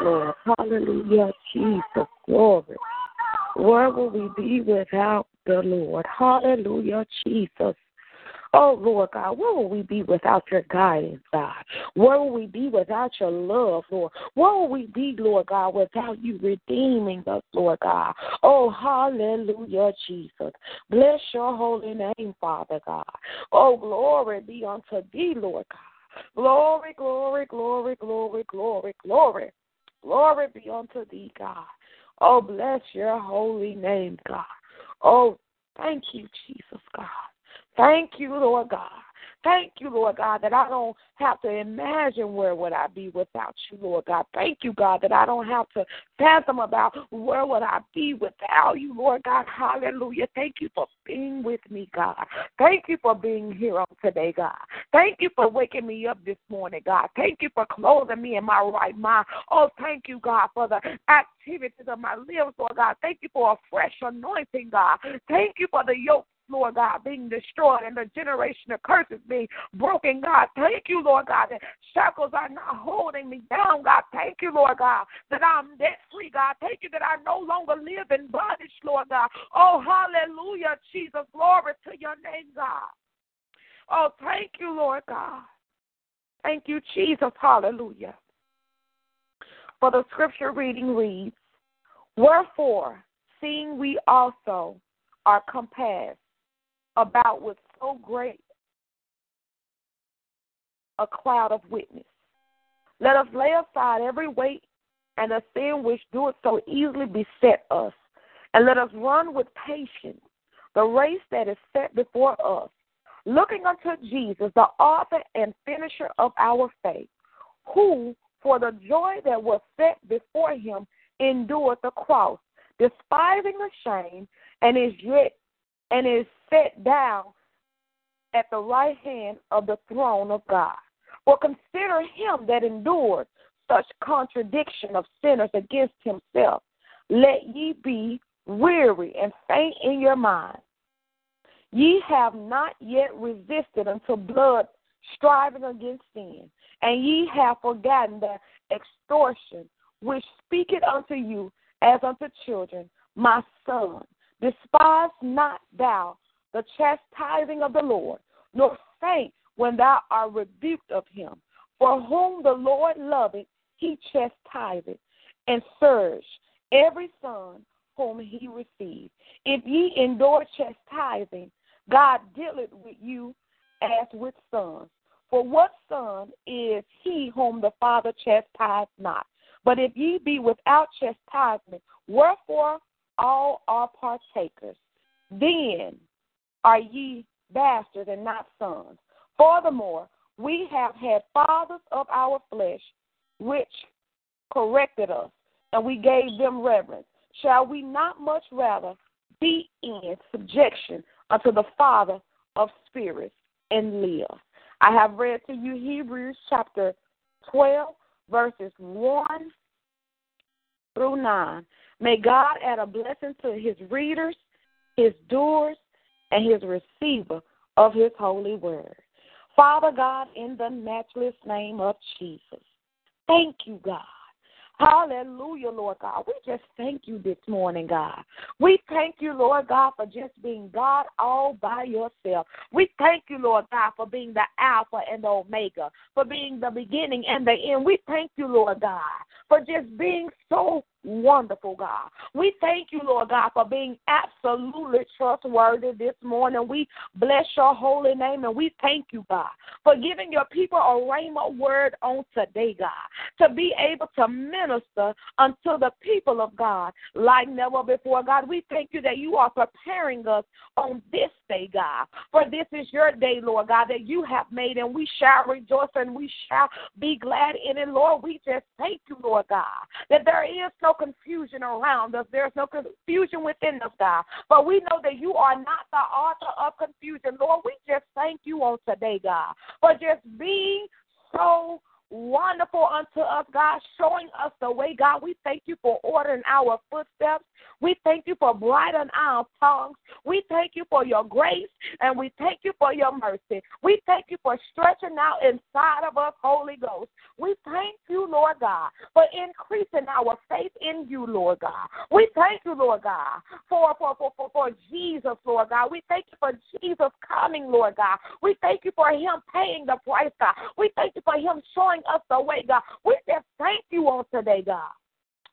Lord. Hallelujah, Jesus. Glory. Where will we be without the Lord? Hallelujah, Jesus. Oh, Lord God, where will we be without your guidance, God? Where will we be without your love, Lord? Where will we be, Lord God, without you redeeming us, Lord God? Oh, hallelujah, Jesus. Bless your holy name, Father God. Oh, glory be unto thee, Lord God. Glory, glory, glory, glory, glory, glory. Glory be unto thee, God. Oh, bless your holy name, God. Oh, thank you, Jesus, God. Thank you, Lord God. Thank you, Lord God, that I don't have to imagine where would I be without you, Lord God. Thank you, God, that I don't have to fathom about where would I be without you, Lord God. Hallelujah. Thank you for being with me, God. Thank you for being here on today, God. Thank you for waking me up this morning, God. Thank you for clothing me in my right mind. Oh, thank you, God, for the activities of my limbs, Lord God. Thank you for a fresh anointing, God. Thank you for the yoke Lord God, being destroyed and the generation of curses being broken, God. Thank you, Lord God, that shackles are not holding me down, God. Thank you, Lord God, that I'm debt free, God. Thank you that I no longer live in bondage, Lord God. Oh, hallelujah, Jesus. Glory to your name, God. Oh, thank you, Lord God. Thank you, Jesus. Hallelujah. For the scripture reading reads, Wherefore, seeing we also are compassed about with so great a cloud of witness. Let us lay aside every weight and the sin which doeth so easily beset us, and let us run with patience the race that is set before us, looking unto Jesus, the author and finisher of our faith, who, for the joy that was set before him, endured the cross, despising the shame, and is yet and is set down at the right hand of the throne of God. For consider him that endured such contradiction of sinners against himself. Let ye be weary and faint in your mind. Ye have not yet resisted unto blood, striving against sin, and ye have forgotten the extortion which speaketh unto you as unto children, my son. Despise not thou the chastising of the Lord, nor faint when thou art rebuked of him. For whom the Lord loveth, he chastiseth, and scourge every son whom he received. If ye endure chastising, God dealeth with you as with sons. For what son is he whom the Father chastised not? But if ye be without chastisement, wherefore all are partakers? Then are ye bastards and not sons. Furthermore, we have had fathers of our flesh which corrected us, and we gave them reverence. Shall we not much rather be in subjection unto the Father of spirits and live? I have read to you Hebrews chapter 12, verses 1 through 9. May God add a blessing to his readers, his doers, and his receiver of his holy word. Father God, in the matchless name of Jesus, thank you, God. Hallelujah, Lord God. We just thank you this morning, God. We thank you, Lord God, for just being God all by yourself. We thank you, Lord God, for being the Alpha and the Omega, for being the beginning and the end. We thank you, Lord God, for just being so wonderful, God. We thank you, Lord God, for being absolutely trustworthy this morning. We bless your holy name and we thank you, God, for giving your people a rhema word on today, God, to be able to minister unto the people of God like never before. God, we thank you that you are preparing us on this day, God, for this is your day, Lord God, that you have made, and we shall rejoice and we shall be glad in it, Lord. We just thank you, Lord God, that there is no confusion around us. There's no confusion within us, God. But we know that you are not the author of confusion. Lord, we just thank you on today, God, for just being so wonderful unto us, God, showing us the way, God. We thank you for ordering our footsteps. We thank you for brightening our tongues. We thank you for your grace and we thank you for your mercy. We thank you for stretching out inside of us, Holy Ghost. We thank you, Lord God, for increasing our faith in you, Lord God. We thank you, Lord God, for, for, for, for, for Jesus, Lord God. We thank you for Jesus coming, Lord God. We thank you for him paying the price, God. We thank you for him showing us away, God. We just thank you on today, God.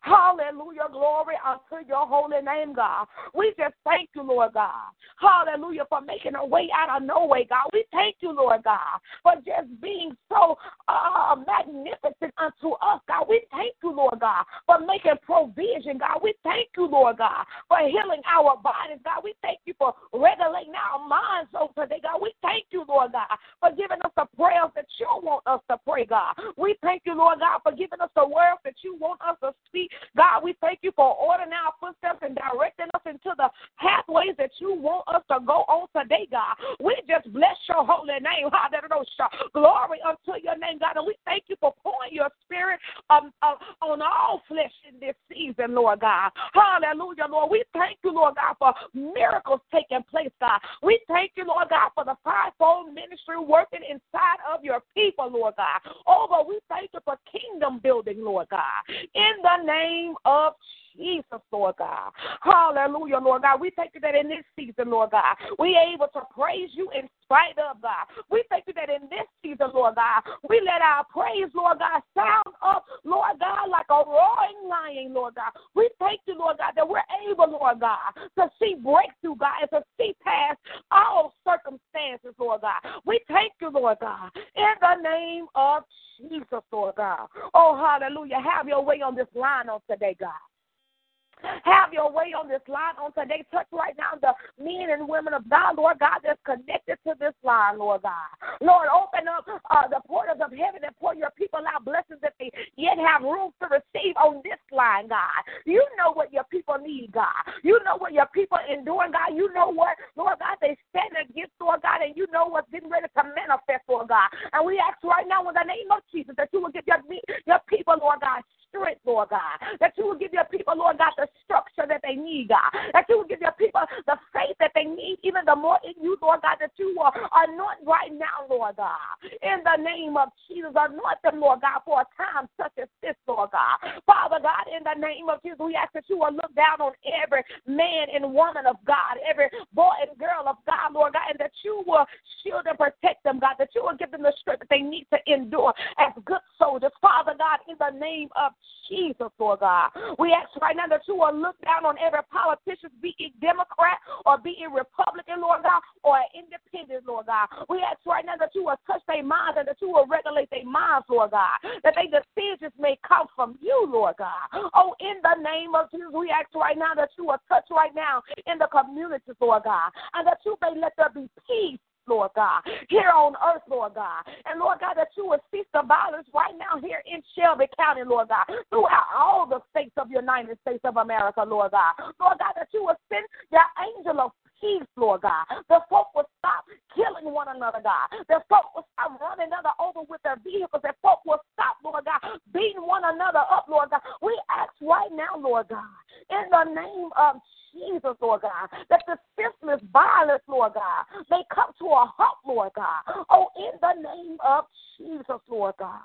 Hallelujah. Glory unto your holy name, God. We just thank you, Lord God. Hallelujah, for making a way out of no way, God. We thank you, Lord God, for just being so uh, magnificent unto us, God. We thank you, Lord God, for making provision, God. We thank you, Lord God, for healing our bodies, God. We thank you for regulating our minds over today, God. We thank you, Lord God, for giving us the prayers that you want us to pray, God. We thank you, Lord God, for giving us the words that you want us to speak God, we thank you for ordering our footsteps and directing us into the pathways that you want us to go on today, God. We just bless your holy name. Hallelujah. Glory unto your name, God. And we thank you for pouring your spirit um, uh, on all flesh in this season, Lord God. Hallelujah, Lord. We thank you, Lord God, for miracles taking place, God. We thank you, Lord God, for the fivefold ministry working inside of your people, Lord God. Oh, but we thank you for kingdom building, Lord God. In the name name of Jesus, Lord God. Hallelujah, Lord God. We thank you that in this season, Lord God, we able to praise you in spite of God. We thank you that in this season, Lord God, we let our praise, Lord God, sound up, Lord God, like a roaring lion, Lord God. We thank you, Lord God, that we're able, Lord God, to see breakthrough, God, and to see past all circumstances, Lord God. We thank you, Lord God, in the name of Jesus, Lord God. Oh, hallelujah. Have your way on this line on today, God. Have your way on this line on today. Touch right now the men and women of God, Lord God, that's connected to this line, Lord God. Lord, open up uh, the portals of heaven and pour your people out blessings that they yet have room to receive on this line, God. You know what your people need, God. You know what your people enduring, God. You know what, Lord God, they stand against, Lord God, and you know what's getting ready to manifest, Lord God. And we ask right now in the name of Jesus that you will give your, your people, Lord God, strength, Lord God. That you will give your people, Lord God, they need, God. That you will give your people the faith that they need, even the more in you, Lord God, that you are anoint right now, Lord God. In the name of Jesus, anoint them, Lord God, for a time such as this, Lord God. Father God, in the name of Jesus, we ask that you will look down on every man and woman of God, every boy and girl of God, Lord God, and that you will shield and protect them, God, that you will give them the strength that they need to endure as good soldiers. Father God, in the name of Jesus, Lord God. We ask right now that you will look down on every politician, be it Democrat or be it Republican, Lord God, or independent, Lord God. We ask right now that you will touch their minds and that you will regulate their minds, Lord God. That their decisions may come from you, Lord God. Oh, in the name of Jesus, we ask right now that you will touch right now in the communities, Lord God, and that you may let there be peace Lord God, here on earth, Lord God. And Lord God, that you would cease the violence right now here in Shelby County, Lord God, throughout all the states of United States of America, Lord God. Lord God, that you would send your angel of peace, Lord God. The folk will stop killing one another, God. The folk will stop running another over with their vehicles. The folk will stop, Lord God, beating one another up, Lord God. We ask right now, Lord God, in the name of Jesus, Lord God, that the senseless violence, Lord God, may come to a halt, Lord God. Oh, in the name of Jesus, Lord God.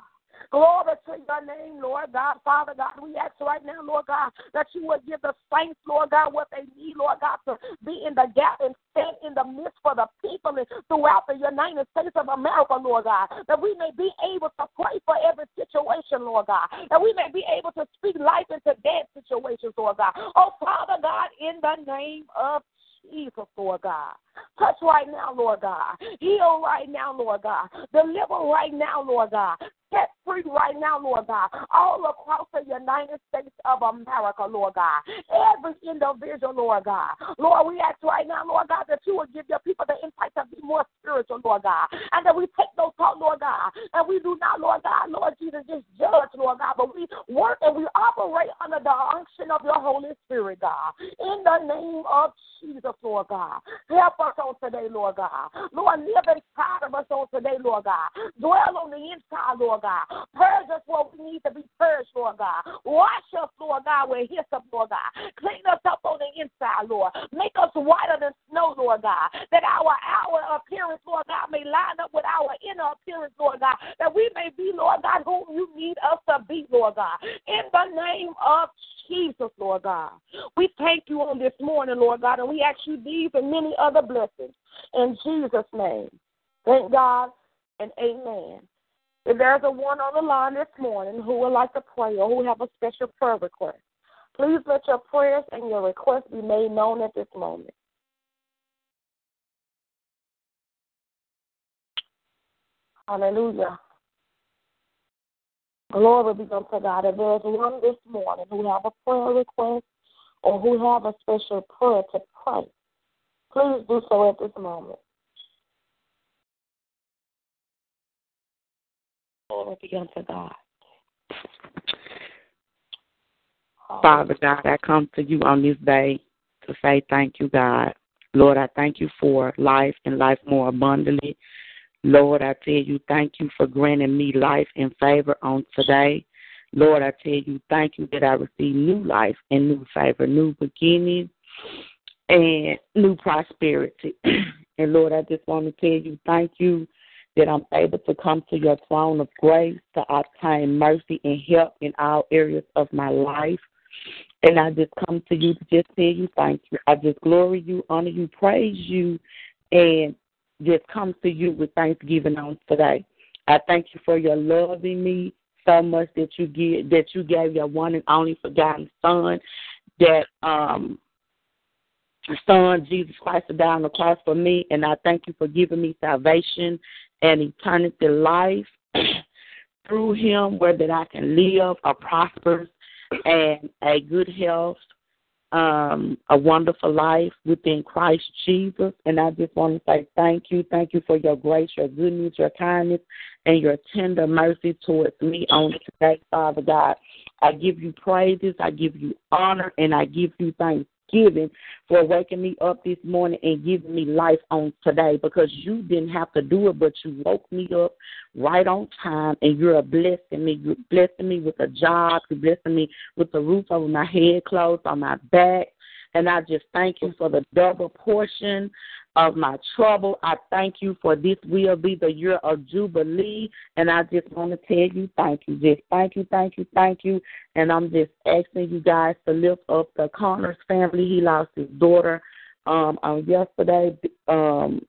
Glory to your name, Lord God. Father God, we ask right now, Lord God, that you would give the saints, Lord God, what they need, Lord God, to be in the gap and stand in the midst for the people and throughout the United States of America, Lord God. That we may be able to pray for every situation, Lord God. That we may be able to speak life into dead situations, Lord God. Oh, Father God, in the name of Jesus, Lord God. Touch right now, Lord God. Heal right now, Lord God. Deliver right now, Lord God set free right now, Lord God, all across the United States of America, Lord God. Every individual, Lord God. Lord, we ask right now, Lord God, that you will give your people the insight to be more spiritual, Lord God. And that we take those thoughts, Lord God, and we do not, Lord God, Lord Jesus, just judge, Lord God, but we work and we operate under the unction of your Holy Spirit, God. In the name of Jesus, Lord God. Help us on today, Lord God. Lord, live inside of us on today, Lord God. Dwell on the inside, Lord God. Purge us where we need to be purged, Lord God. Wash us, Lord God, with hyssop, Lord God. Clean us up on the inside, Lord. Make us whiter than snow, Lord God. That our outer appearance, Lord God, may line up with our inner appearance, Lord God. That we may be, Lord God, whom you need us to be, Lord God. In the name of Jesus, Lord God. We thank you on this morning, Lord God, and we ask you these and many other blessings. In Jesus' name. Thank God and amen. If there's a one on the line this morning who would like to pray or who have a special prayer request, please let your prayers and your requests be made known at this moment. Hallelujah. Glory be unto God. If there's one this morning who have a prayer request or who have a special prayer to pray, please do so at this moment. Glory be unto God. Father God, I come to you on this day to say thank you, God. Lord, I thank you for life and life more abundantly. Lord, I tell you, thank you for granting me life and favor on today. Lord, I tell you, thank you that I receive new life and new favor, new beginning, and new prosperity. and Lord, I just want to tell you, thank you that I'm able to come to your throne of grace to obtain mercy and help in all areas of my life. And I just come to you to just tell you thank you. I just glory you, honor you, praise you, and just come to you with thanksgiving on today. I thank you for your loving me so much that you give that you gave your one and only forgotten son that um son Jesus Christ died on the cross for me and I thank you for giving me salvation and eternity life through him where that I can live a prosperous and a good health, um, a wonderful life within Christ Jesus. And I just want to say thank you. Thank you for your grace, your goodness, your kindness, and your tender mercy towards me on today, Father God. I give you praises, I give you honor, and I give you thanks thanksgiving for waking me up this morning and giving me life on today because you didn't have to do it, but you woke me up right on time and you're blessing me. You're blessing me with a job. You're blessing me with the roof over my head, clothes on my back. And I just thank you for the double portion of my trouble. I thank you for this will be the year of Jubilee. And I just want to tell you thank you. Just thank you, thank you, thank you. And I'm just asking you guys to lift up the Connors family. He lost his daughter um on yesterday. Um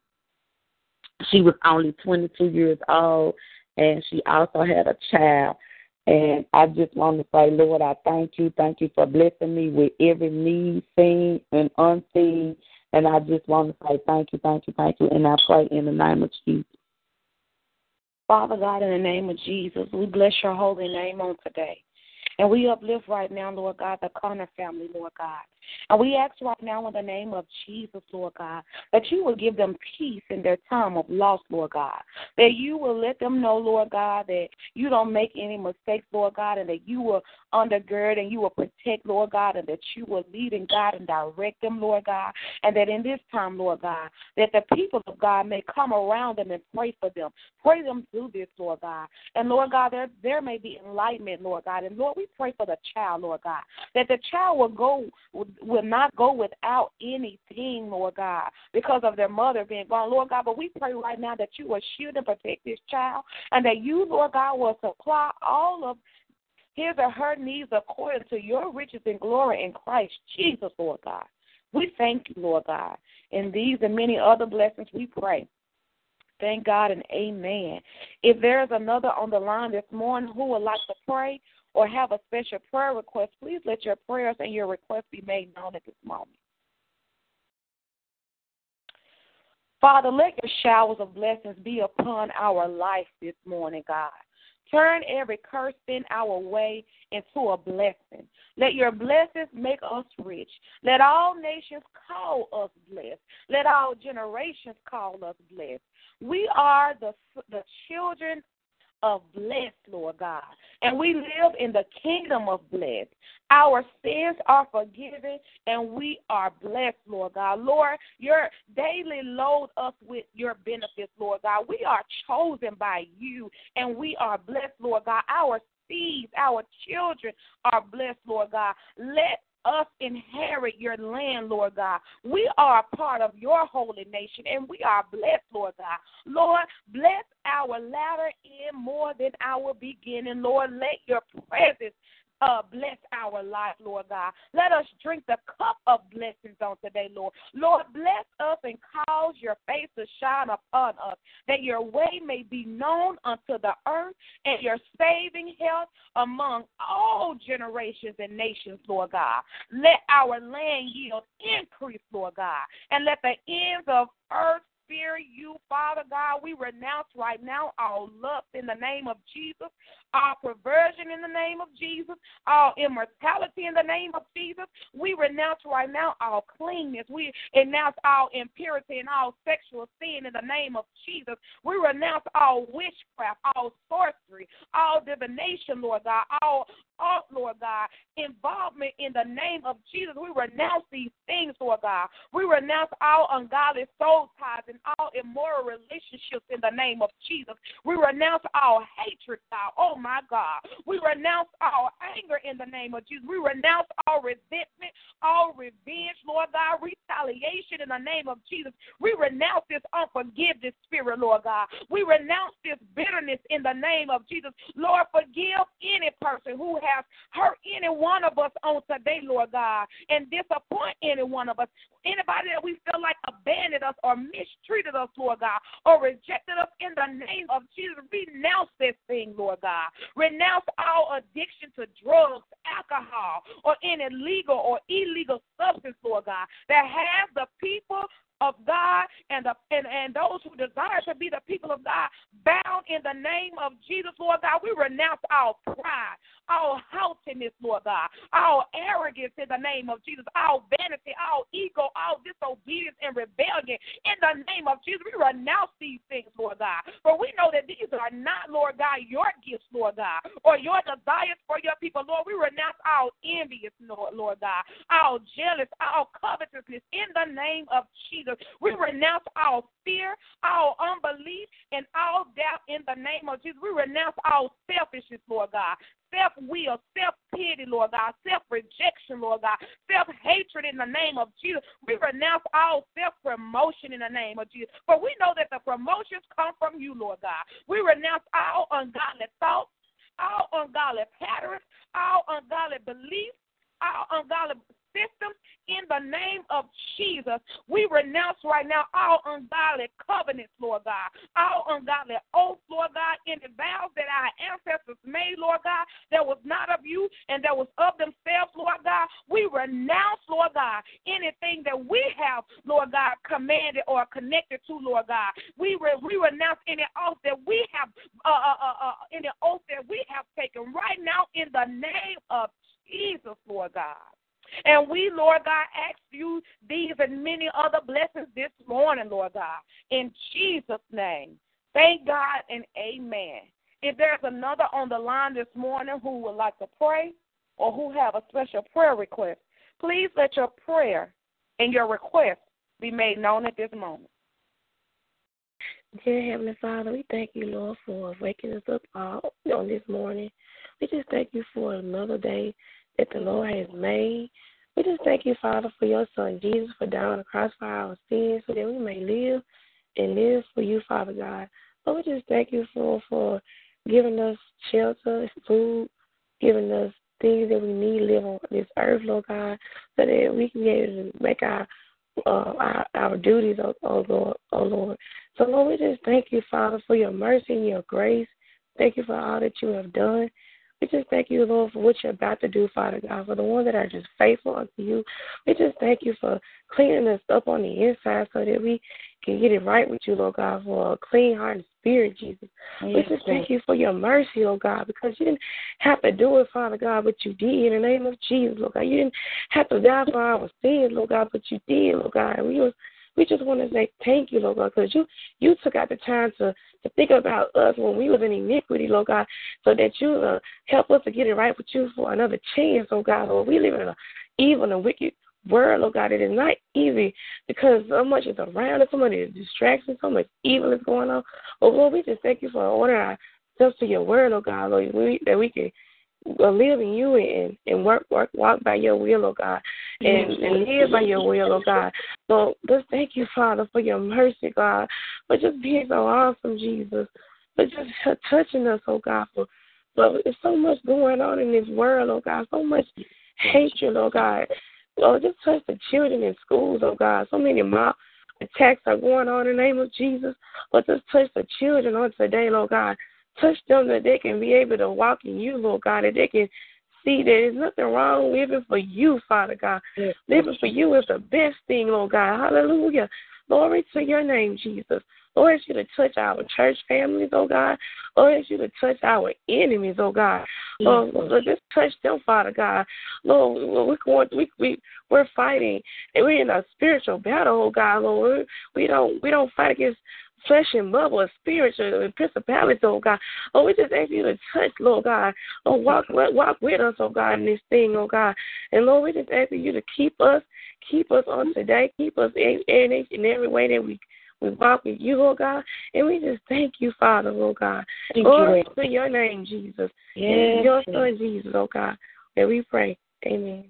she was only twenty two years old and she also had a child. And I just want to say, Lord, I thank you. Thank you for blessing me with every need, seen and unseen. And I just want to say thank you, thank you, thank you. And I pray in the name of Jesus. Father God, in the name of Jesus, we bless your holy name on today. And we uplift right now, Lord God, the Connor family, Lord God. And we ask right now in the name of Jesus, Lord God, that you will give them peace in their time of loss, Lord God. That you will let them know, Lord God, that you don't make any mistakes, Lord God, and that you will undergird and you will protect, Lord God, and that you will lead and guide and direct them, Lord God. And that in this time, Lord God, that the people of God may come around them and pray for them. Pray them through this, Lord God. And Lord God, there, there may be enlightenment, Lord God. And Lord, we pray for the child, Lord God, that the child will go will not go without anything, Lord God, because of their mother being gone, Lord God. But we pray right now that you will shield and protect this child, and that you, Lord God, will supply all of his or her needs according to your riches and glory in Christ Jesus, Lord God. We thank you, Lord God. In these and many other blessings we pray. Thank God and amen. If there is another on the line this morning who would like to pray or have a special prayer request, please let your prayers and your requests be made known at this moment. Father, let your showers of blessings be upon our life this morning, God. Turn every curse in our way into a blessing. Let your blessings make us rich. Let all nations call us blessed. Let all generations call us blessed. We are the, the children of blessed, Lord God. And we live in the kingdom of blessed. Our sins are forgiven and we are blessed, Lord God. Lord, your daily load us with your benefits, Lord God. We are chosen by you and we are blessed, Lord God. Our seeds, our children are blessed, Lord God. Let us inherit your land, Lord God. We are a part of your holy nation and we are blessed, Lord God. Lord, bless our latter end more than our beginning. Lord, let your presence uh, bless our life, Lord God. Let us drink the cup of blessings on today, Lord. Lord, bless us and cause your face to shine upon us, that your way may be known unto the earth and your saving health among all generations and nations, Lord God. Let our land yield increase, Lord God, and let the ends of earth fear you, Father God. We renounce right now all lust in the name of Jesus, all perversion in the name of Jesus, all immortality in the name of Jesus. We renounce right now all cleanness. We renounce all impurity and all sexual sin in the name of Jesus. We renounce all witchcraft, all sorcery, all divination, Lord God, all all, Lord God, involvement in the name of Jesus. We renounce these things, Lord God. We renounce all ungodly soul ties all immoral relationships in the name of Jesus. We renounce all hatred, God. Oh, my God. We renounce all anger in the name of Jesus. We renounce all resentment, all revenge, Lord God, retaliation in the name of Jesus. We renounce this unforgiveness spirit, Lord God. We renounce this bitterness in the name of Jesus. Lord, forgive any person who has hurt any one of us on today, Lord God, and disappoint any one of us. Anybody that we feel like abandoned us or mistreated us, Lord God, or rejected us in the name of Jesus, renounce this thing, Lord God. Renounce all addiction to drugs, alcohol, or any legal or illegal substance, Lord God, that has the people of God and, the, and, and those who desire to be the people of God bound in the name of Jesus, Lord God. We renounce our pride, our haughtiness, Lord God, our arrogance in the name of Jesus, our vanity, our ego, our disobedience and rebellion in the name of Jesus. We renounce these things, Lord God. For we know that these are not, Lord God, your gifts, Lord God, or your desires for your people. Lord, we renounce our envious, Lord, Lord God, our jealous, our covetousness in the name of Jesus. We renounce all fear, all unbelief, and all doubt in the name of Jesus. We renounce all selfishness, Lord God self will, self pity, Lord God, self rejection, Lord God, self hatred in the name of Jesus. We renounce all self promotion in the name of Jesus. For we know that the promotions come from you, Lord God. We renounce all ungodly thoughts, all ungodly patterns, all ungodly beliefs, all ungodly systems in the name of Jesus. We renounce right now all ungodly covenants, Lord God, all ungodly oaths, Lord God, any vows that our ancestors made, Lord God, that was not of you and that was of themselves, Lord God. We renounce, Lord God, anything that we have, Lord God, commanded or connected to, Lord God. We, re- we renounce any oath that we have, uh, uh, uh, uh any oath that we have taken right now in the name we, Lord God, ask you these and many other blessings this morning, Lord God. In Jesus' name. Thank God and amen. If there's another on the line this morning who would like to pray or who have a special prayer request, please let your prayer and your request be made known at this moment. Dear Heavenly Father, we thank you, Lord, for waking us up all on this morning. We just thank you for another day that the Lord has made. We just thank you, Father, for your Son Jesus for dying on the cross for our sins so that we may live and live for you, Father God. Lord, we just thank you for for giving us shelter, food, giving us things that we need to live on this earth, Lord God, so that we can be able to make our uh, our, our duties, oh, oh Lord, oh Lord. So Lord, we just thank you, Father, for your mercy and your grace. Thank you for all that you have done. We just thank you, Lord, for what you're about to do, Father God, for the ones that are just faithful unto you. We just thank you for cleaning us up on the inside so that we can get it right with you, Lord God, for a clean heart and spirit, Jesus. Yes, we just thank you for your mercy, Lord God, because you didn't have to do it, Father God, but you did in the name of Jesus, Lord God. You didn't have to die for our sins, Lord God, but you did, Lord God. And we was we just want to say thank you, Lord God, because you you took out the time to to think about us when we was in iniquity, Lord God, so that you uh, help us to get it right with you for another chance, oh God. Lord, we live in an evil and wicked world, oh God. It is not easy because so much is around us, so many distractions, so much evil is going on. Oh Lord, we just thank you for ordering ourselves to your word, oh God, Lord, we, that we can Uh, live in you and, and work, work, walk by your will, oh God, and, and live by your will, oh God. So just thank you, Father, for your mercy, God, for just being so awesome, Jesus, for just touching us, oh God, for but there's so much going on in this world, oh God, so much hatred, oh God. Oh, just touch the children in schools, oh God. So many mob attacks are going on in the name of Jesus. But just touch the children on today, Lord God. Touch them that they can be able to walk in you, Lord God, that they can see that there's nothing wrong living for you, Father God. Yes. Living for you is the best thing, Lord God. Hallelujah. Glory to your name, Jesus. Lord, ask you to touch our church families, oh God. Lord, ask you to touch our enemies, oh God. Lord, Lord just touch them, Father God. Lord, we're going, we we we're fighting, and we're in a spiritual battle, oh God. Lord, we don't we don't fight against flesh and blood, but spiritual and principalities, oh God. Oh, we just ask you to touch, Lord God. Oh, walk, walk with us, oh God, in this thing, oh God. And Lord, we just ask you to keep us, keep us on today, keep us in, in, in every way that we we walk with you, oh God. And we just thank you, Father, oh God. Thank Lord, you. your name, Jesus. Yes. your son, Jesus, oh God. And we pray. Amen.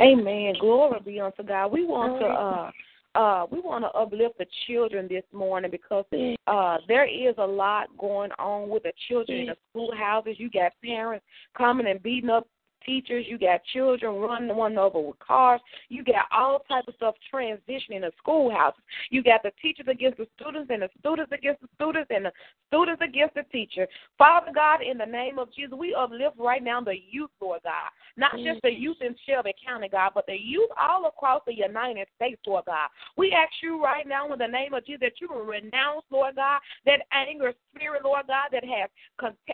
Amen. Glory be unto God. We want to uh uh, we want to uplift the children this morning because uh, there is a lot going on with the children in the schoolhouses. You got parents coming and beating up teachers, you got children running one over with cars, you got all type of stuff transitioning in the schoolhouses. You got the teachers against the students and the students against the students and the students against the teacher. Father God, in the name of Jesus, we uplift right now the youth, Lord God. Not mm. just the youth in Shelby County, God, but the youth all across the United States, Lord God. We ask you right now in the name of Jesus that you will renounce, Lord God, that anger spirit, Lord God, that has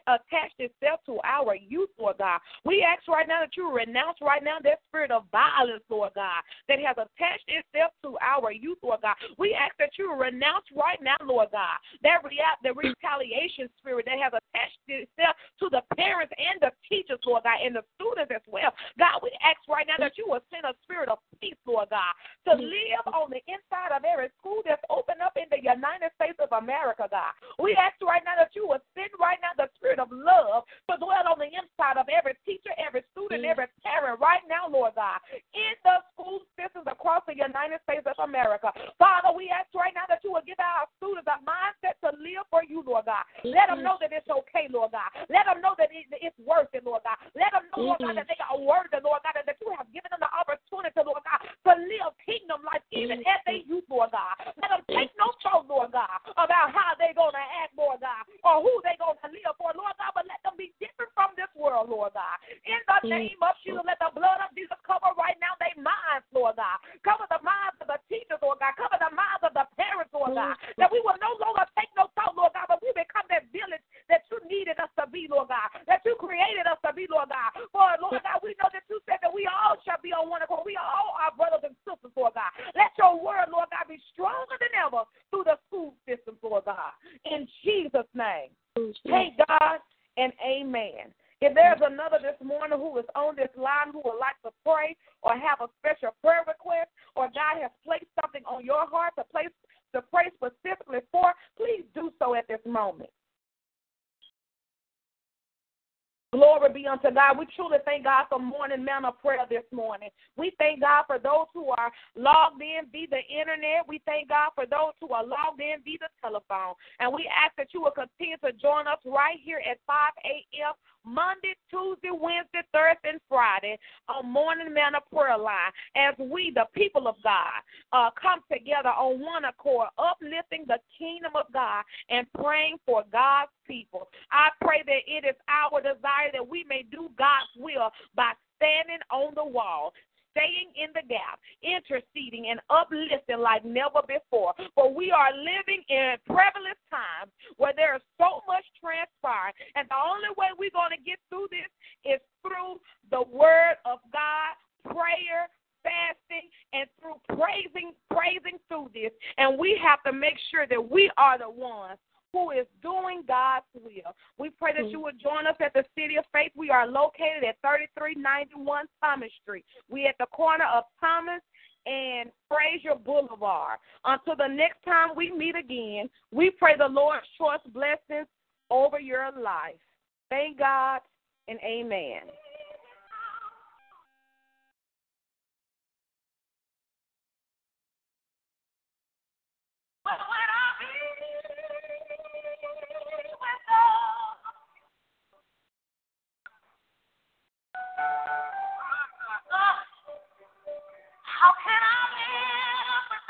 attached itself to our youth, Lord God. We ask right now that you renounce right now that spirit of violence, Lord God, that has attached itself to our youth, Lord God. We ask that you renounce right now, Lord God, that rea- the retaliation spirit that has attached itself to the parents and the teachers, Lord God, and the students as well. God, we ask right now that you will send a spirit of peace, Lord God, to live on the inside of every school that's open up in the United States of America, God. We ask right now that you will send right now the spirit of love to dwell on the inside of every teacher, every student, mm. every parent right now, Lord God, in the school systems across the United States of America. Father, we ask right now that you will give our students a mindset to live for you, Lord God. Let them mm. know that it's okay, Lord God. Let them know that it's worth it, Lord God. Let them know, Lord God, that they are worthy, Lord God, and that you have given them the opportunity, Lord God, to live kingdom life even as they youth, Lord God. Let them take no thought, Lord God, about how they're going to act, Lord God, or who they're going to live for, Lord God, but let them be different from this world, Lord God. In the name of Jesus, let the blood of Jesus cover right now their minds, Lord God. Cover the minds of the teachers, Lord God. Cover the minds of the parents, Lord God. That we will no longer take no thought, Lord God, but we become that village that you needed us to be, Lord God. That you created us to be, Lord God. For, Lord God, we know that you said that we all shall be on one accord. God, and amen. If there's another this morning who is on this line who would like to pray or have a special prayer request, or God has placed something on your heart to place to pray specifically for, please do so at this moment. Glory be unto God. We truly thank God for morning manna prayer this morning. We thank God for those who are logged in via the internet. We thank God for those who are logged in via the telephone. And we ask that you will continue to join us right here at 5 a.m. Monday, Tuesday, Wednesday, Thursday, and Friday on Morning Manna Prayer Line as we, the people of God, uh, come together on one accord, uplifting the kingdom of God and praying for God's people. I pray that it is our desire that we may do God's will by standing on the wall, staying in the gap, interceding and uplifting like never before. For we are living in prevalent times where there is so much transpiring, and the only way we're going to get through this is through the word of God, prayer, fasting and through praising praising through this and we have to make sure that we are the ones who is doing God's will. We pray that mm. you would join us at the City of Faith. We are located at 3391 Thomas Street. We at the corner of Thomas and Frayser Boulevard. Until the next time we meet again, we pray the Lord's choice blessings over your life. Thank God and amen. How can I live